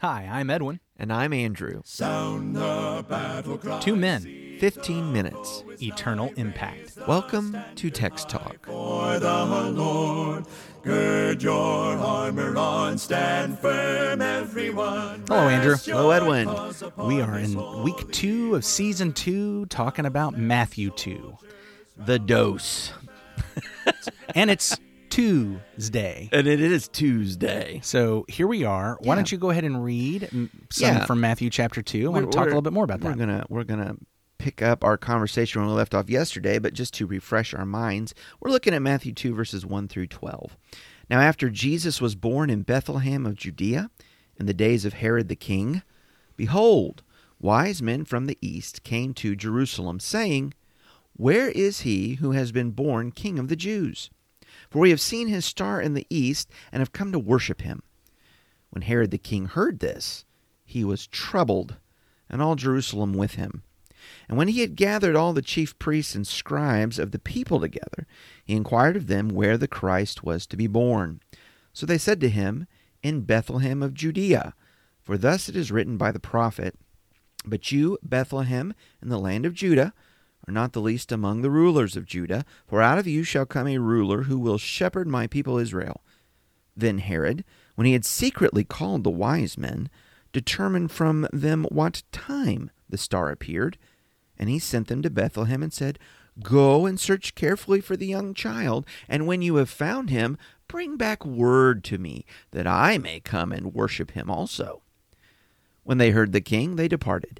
Hi, I'm Edwin. And I'm Andrew. Two men, 15 minutes. eternal impact. Welcome to Text Talk. Hello, Andrew. Hello, Edwin. We are in week two of season two, talking about Matthew 2. The dose. And it's Tuesday. And it is Tuesday. So here we are. Why Yeah. don't you go ahead and read some Yeah. from Matthew chapter 2? I want We're- to talk a we're- little bit more about We're that. gonna we're gonna pick up our conversation when we left off yesterday, but just to refresh our minds, we're looking at Matthew two verses one through twelve. Now, after Jesus was born in Bethlehem of Judea, in the days of Herod the king, behold, wise men from the east came to Jerusalem, saying, Where is he who has been born King of the Jews? For we have seen his star in the east and have come to worship him. When Herod the king heard this, he was troubled, and all Jerusalem with him. And when he had gathered all the chief priests and scribes of the people together, he inquired of them where the Christ was to be born. So they said to him, In Bethlehem of Judea, for thus it is written by the prophet, But you, Bethlehem, in the land of Judah, are not the least among the rulers of Judah, for out of you shall come a ruler who will shepherd my people Israel. Then Herod, when he had secretly called the wise men, determined from them what time the star appeared, and he sent them to Bethlehem and said, Go and search carefully for the young child, and when you have found him, bring back word to me, that I may come and worship him also. When they heard the king, they departed,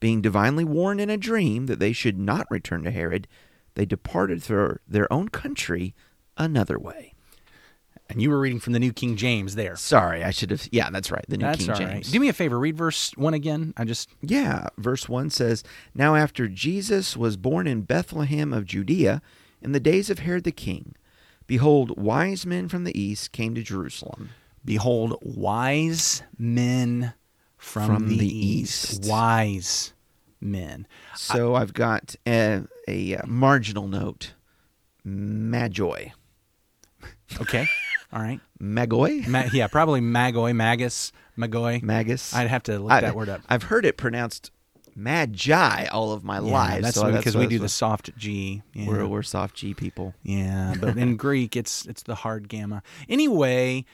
being divinely warned in a dream that they should not return to Herod, they departed for their own country another way. And you were reading from the New King James there. Sorry, I should have. Yeah, that's right. The New That's King right. James. Do me a favor, read verse 1 again. I just Yeah, verse 1 says, Now after Jesus was born in Bethlehem of Judea, in the days of Herod the king, behold, wise men from the east came to Jerusalem. Behold, wise men from, From the, the east. east. Wise men. So I've got a, a, uh marginal note Magi. Okay. All right. Magoi? Ma- yeah, probably Magoi, Magus, Magoi. Magus? I'd have to look I- that word up. I've heard it pronounced Magi all of my Yeah, life. that's so because why we do the soft G. Yeah. We're, we're soft G people. Yeah, but in Greek it's it's the hard gamma. Anyway,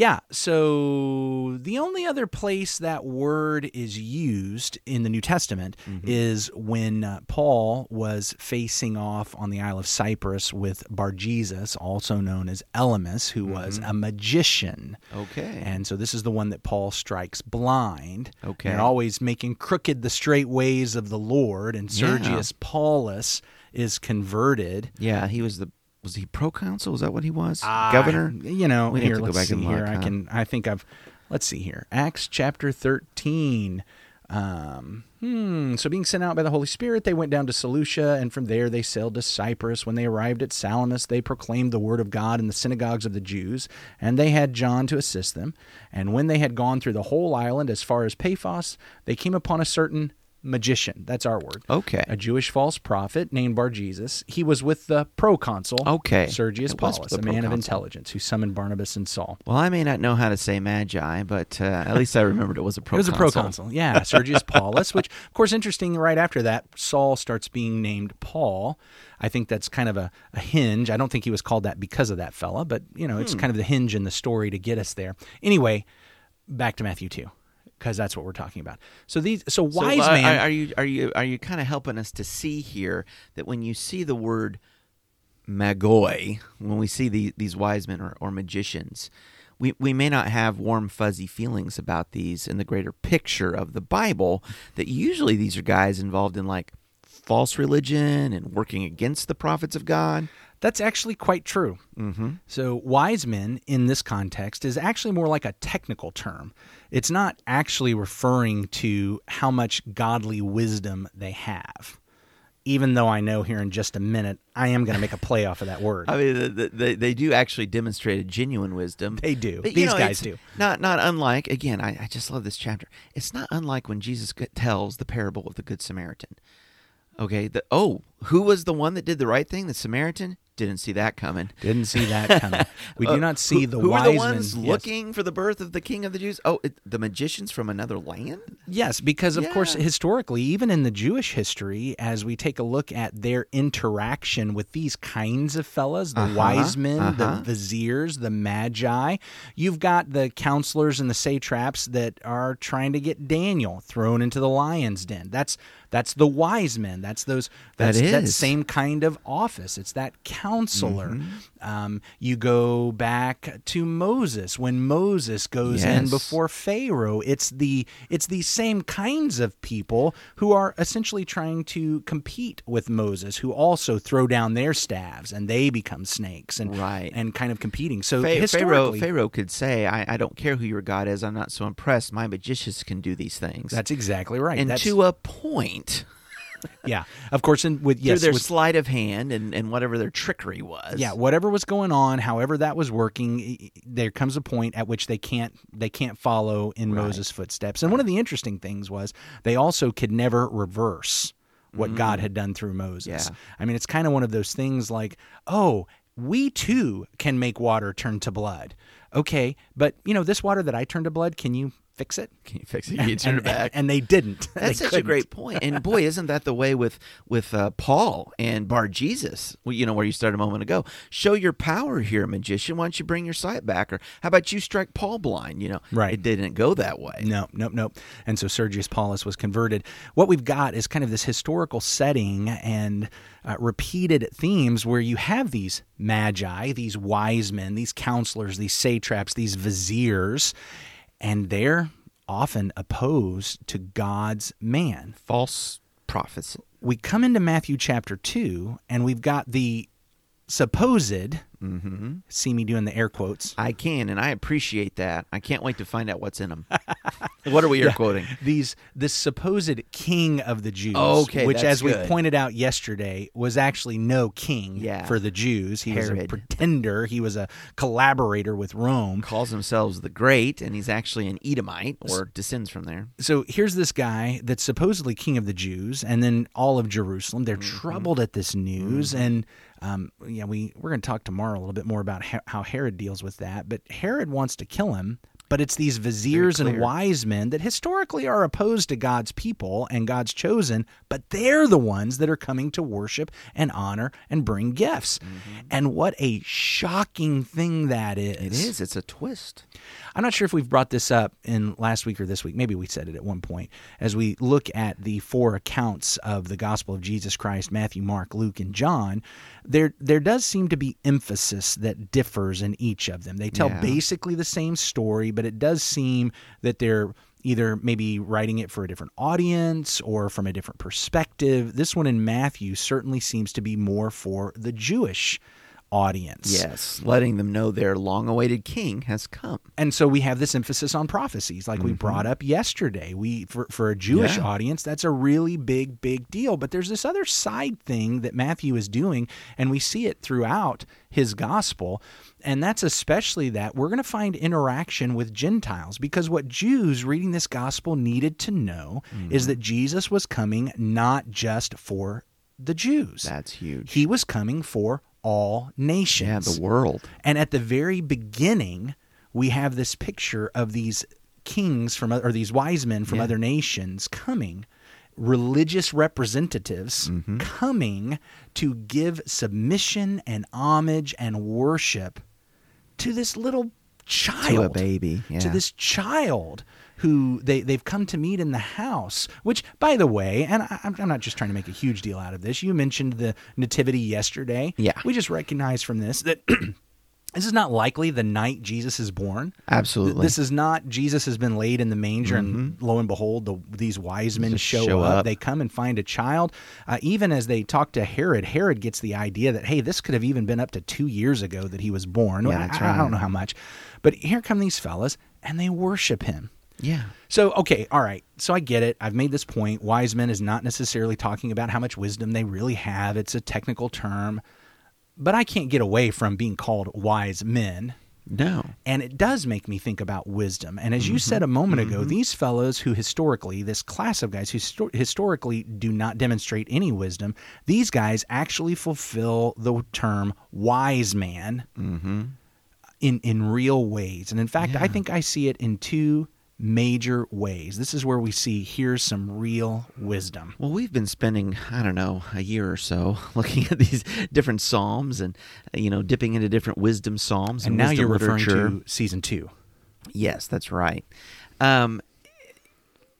yeah, so the only other place that word is used in the New Testament is when uh, Paul was facing off on the Isle of Cyprus with Bar Jesus, also known as Elymas, who was a magician. Okay. And so this is the one that Paul strikes blind. Okay. They're always making crooked the straight ways of the Lord, and Yeah. Sergius Paulus is converted. yeah, he was the. Was he proconsul? Is that what he was? Ah, Governor? You know, have here to go back see and here. look, I can. I think I've. Let's see here. Acts chapter thirteen. Um, hmm. So being sent out by the Holy Spirit, they went down to Seleucia, and from there they sailed to Cyprus. When they arrived at Salamis, they proclaimed the word of God in the synagogues of the Jews, and they had John to assist them. And when they had gone through the whole island as far as Paphos, they came upon a certain magician. That's our word. Okay. A Jewish false prophet named Bar Jesus. He was with the proconsul, Okay. Sergius Paulus, a man of intelligence, who summoned Barnabas and Saul. Well, I may not know how to say magi, but uh, at least I remembered it was a proconsul. It was a proconsul, yeah, Sergius Paulus, which, of course, interesting. Right after that, Saul starts being named Paul. I think that's kind of a, a hinge. I don't think he was called that because of that fella, but you know, Hmm. it's kind of the hinge in the story to get us there. Anyway, back to Matthew two, because that's what we're talking about. So these, so So, wise uh, man. Are, are you are you are you kind of helping us to see here that when you see the word magoi, when we see the, these wise men or, or magicians, we, we may not have warm fuzzy feelings about these in the greater picture of the Bible. That usually these are guys involved in like false religion and working against the prophets of God. That's actually quite true. Mm-hmm. So, wise men in this context is actually more like a technical term. it's not actually referring to how much godly wisdom they have. Even though I know here in just a minute, I am going to make a play off of that word. I mean, the, the, they, they do actually demonstrate a genuine wisdom. They do. But, These know, guys do. Not not unlike again. I, I just love this chapter. It's not unlike when Jesus tells the parable of the good Samaritan. Okay. The oh, who was the one that did the right thing? The Samaritan didn't see that coming. Didn't see that coming. We do Uh, not see who, the who wise are the ones men. Yes. looking for the birth of the King of the Jews? Oh, it, the magicians from another land. Yes, because of course, historically, even in the Jewish history, as we take a look at their interaction with these kinds of fellas, the Uh-huh, wise men, uh-huh. the viziers, the magi, you've got the counselors and the satraps that are trying to get Daniel thrown into the lion's den. That's that's the wise men. That's those. That That's that is. same kind of office. It's that counselor. Mm-hmm. Um, you go back to Moses when Moses goes in before Pharaoh. It's the it's these same kinds of people who are essentially trying to compete with Moses, who also throw down their staves and they become snakes and Right. and kind of competing. So Pha- Pharaoh, historically, Pharaoh could say, I, "I don't care who your God is. I'm not so impressed. My magicians can do these things." that's exactly right. and That's, to a point, yeah, of course, in, with yes, through their with- sleight of hand and, and whatever their trickery was. yeah whatever was going on however that was working there comes a point at which they can't they can't follow in Right. moses footsteps and one of the interesting things was they also could never reverse what god had done through moses Mm. Yeah. i mean it's kind of one of those things like oh we too can make water turn to blood okay but you know this water that i turned to blood can you fix it Can you fix it? Can you turn and, it back? and they didn't They That's such a couldn't. great point. And boy, isn't that the way with with uh, Paul and Bar Jesus? You know where you started a moment ago. Show your power here, magician. Why don't you bring your sight back? Or how about you strike Paul blind? You know, Right. It didn't go that way. No, nope, nope. And so Sergius Paulus was converted. What we've got is kind of this historical setting and uh, repeated themes where you have these magi, these wise men, these counselors, these satraps, these viziers, and they're often opposed to God's man. False prophecy. We come into Matthew chapter 2, and we've got the supposed, Mm-hmm. see me doing the air quotes, I can, and I appreciate that. I can't wait to find out what's in them. what are we air quoting? these this supposed king of the Jews, Okay, which, as we pointed out yesterday, was actually no king Yeah. for the Jews. He was a pretender. He was a collaborator with Rome. Calls themselves the Great, and he's actually an Edomite or descends from there. So here's this guy that's supposedly king of the Jews, and then all of Jerusalem. They're Mm-hmm. troubled at this news, and um, yeah, we we're going to talk tomorrow a little bit more about how, how Herod deals with that. But Herod wants to kill him. But it's these viziers and wise men that historically are opposed to God's people and God's chosen, but they're the ones that are coming to worship and honor and bring gifts. And what a shocking thing that is. Mm-hmm. It is. It's a twist. I'm not sure if we've brought this up in last week or this week. Maybe we said it at one point. As we look at the four accounts of the gospel of Jesus Christ Matthew, Mark, Luke, and John there, there does seem to be emphasis that differs in each of them. They tell Yeah. basically the same story, but it does seem that they're either maybe writing it for a different audience or from a different perspective. This one in Matthew certainly seems to be more for the Jewish audience. Yes, letting them know their long-awaited king has come. and so we have this emphasis on prophecies like we mm-hmm. brought up yesterday we for, for a jewish Yeah. audience that's a really big big deal but there's this other side thing that matthew is doing and we see it throughout his gospel and that's especially that we're going to find interaction with gentiles because what jews reading this gospel needed to know is mm-hmm. that jesus was coming not just for the jews That's huge. he was coming for all nations. Yeah, the world. and at the very beginning, we have this picture of these kings from or these wise men from Yeah. other nations coming, religious representatives Mm-hmm. coming to give submission and homage and worship to this little child To a baby. Yeah. to this child who they, they've come to meet in the house. Which, by the way, and I, I'm I'm not just trying to make a huge deal out of this, you mentioned the nativity yesterday. Yeah. We just recognize from this that. This is not likely the night Jesus is born. Absolutely. This is not Jesus has been laid in the manger, and lo and behold, the, these wise men show, show up. up. They come and find a child. Uh, even as they talk to Herod, Herod gets the idea that hey, this could have even been up to two years ago that he was born. Yeah, I- that's I, I don't know how much, but here come these fellas, and they worship him. Yeah. So, okay, all right. So I get it. I've made this point. Wise men is not necessarily talking about how much wisdom they really have, it's a technical term. But I can't get away from being called wise men. No. And it does make me think about wisdom. And as you mm-hmm. said a moment ago, mm-hmm. these fellows who historically, this class of guys who histo- historically do not demonstrate any wisdom, these guys actually fulfill the term wise man mm-hmm. in, in real ways. And in fact, I think I see it in two major ways. This is where we see here's some real wisdom. Well, we've been spending, I don't know, a year or so looking at these different psalms and, you know, dipping into different wisdom psalms and, And now you're referring to season two. Yes, that's right. Um,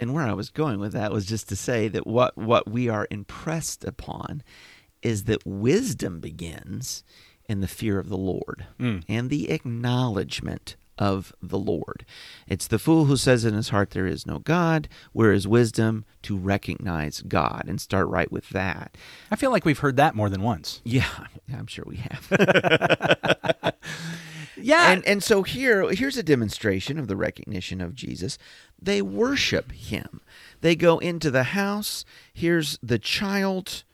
and where I was going with that was just to say that what, what we are impressed upon is that wisdom begins in the fear of the Lord and the acknowledgement of the Lord. It's the fool who says in his heart there is no God, Where is wisdom to recognize God and start right with that. I feel like we've heard that more than once. Yeah, I'm sure we have. Yeah. and and so here here's a demonstration of the recognition of Jesus. They worship him. They go into the house. Here's the child,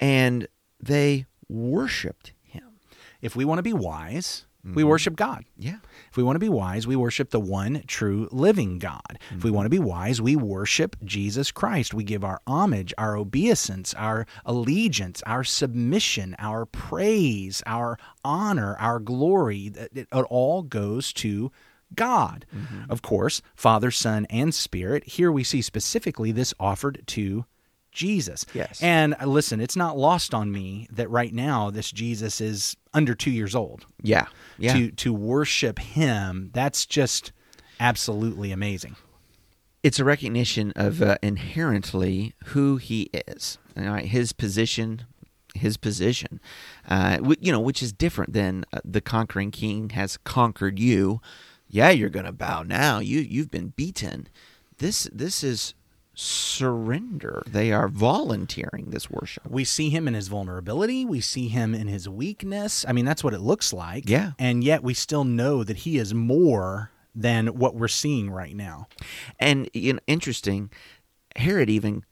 and they worshipped him. if we want to be wise, we mm-hmm. worship God. Yeah. If we want to be wise, we worship the one true living God. If we mm-hmm. want to be wise, we worship Jesus Christ. We give our homage, our obeisance, our allegiance, our submission, our praise, our honor, our glory. It, all goes to God. Mm-hmm. Of course, Father, Son, and Spirit. Here we see specifically this offered to Jesus. Yes. And uh, listen, it's not lost on me that right now this Jesus is under two years old Yeah. Yeah. to to worship him that's just absolutely amazing it's a recognition of uh, inherently who he is, all right, his position, his position, uh, you know, which is different than uh, the conquering king has conquered you. Yeah, you're going to bow now. You you've been beaten. This this is surrender. They are volunteering this worship. we see him in his vulnerability we see him in his weakness i mean that's what it looks like Yeah. and yet we still know that he is more than what we're seeing right now And you know, interesting, Herod even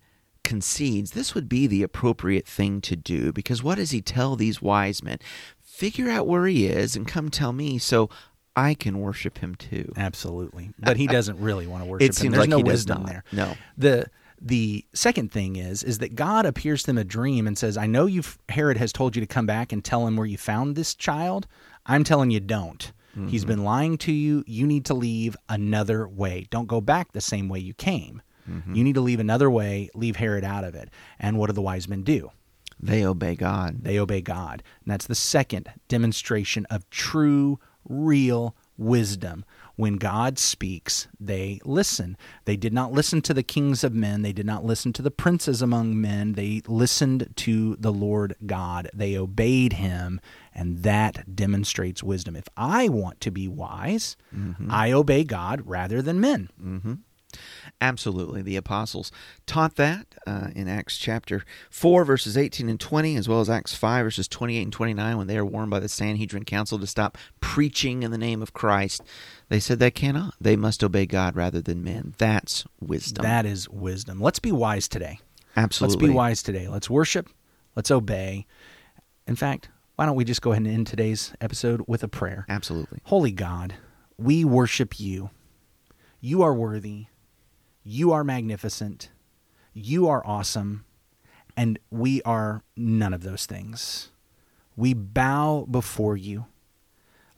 concedes this would be the appropriate thing to do because what does he tell these wise men? Figure out where he is and come tell me so I can worship him too. absolutely but he doesn't really want to worship him seems there's like no he wisdom there No. the the second thing is is that God appears to them a dream and says, "I know you Herod has told you to come back and tell him where you found this child. I'm telling you don't. He's mm-hmm. been lying to you. You need to leave another way. Don't go back the same way you came. Mm-hmm. You need to leave another way. Leave Herod out of it." And what do the wise men do? They obey God. They obey God. And that's the second demonstration of true, real wisdom. When God speaks, they listen. They did not listen to the kings of men. They did not listen to the princes among men. They listened to the Lord God. They obeyed him, and that demonstrates wisdom. If I want to be wise, mm-hmm. I obey God rather than men. Mm-hmm. Absolutely. The apostles taught that uh, in Acts chapter 4, verses 18 and 20, as well as Acts 5, verses 28 and 29, when they are warned by the Sanhedrin Council to stop preaching in the name of Christ. They said they cannot. They must obey God rather than men. That's wisdom. That is wisdom. Let's be wise today. Absolutely. Let's be wise today. Let's worship. Let's obey. In fact, why don't we just go ahead and end today's episode with a prayer? Absolutely. Holy God, we worship you. You are worthy. You are magnificent. You are awesome. And we are none of those things. We bow before you,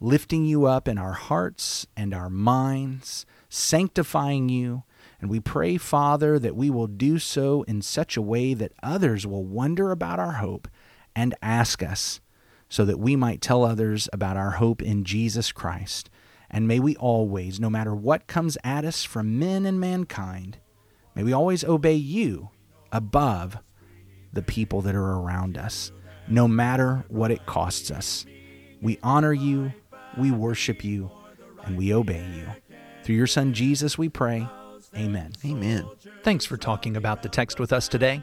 lifting you up in our hearts and our minds, sanctifying you. And we pray, Father, that we will do so in such a way that others will wonder about our hope and ask us, so that we might tell others about our hope in Jesus Christ. And may we always, no matter what comes at us from men and mankind, may we always obey you above the people that are around us, no matter what it costs us. We honor you, we worship you, and we obey you. Through your Son Jesus, we pray. Amen. Amen. Thanks for talking about the text with us today.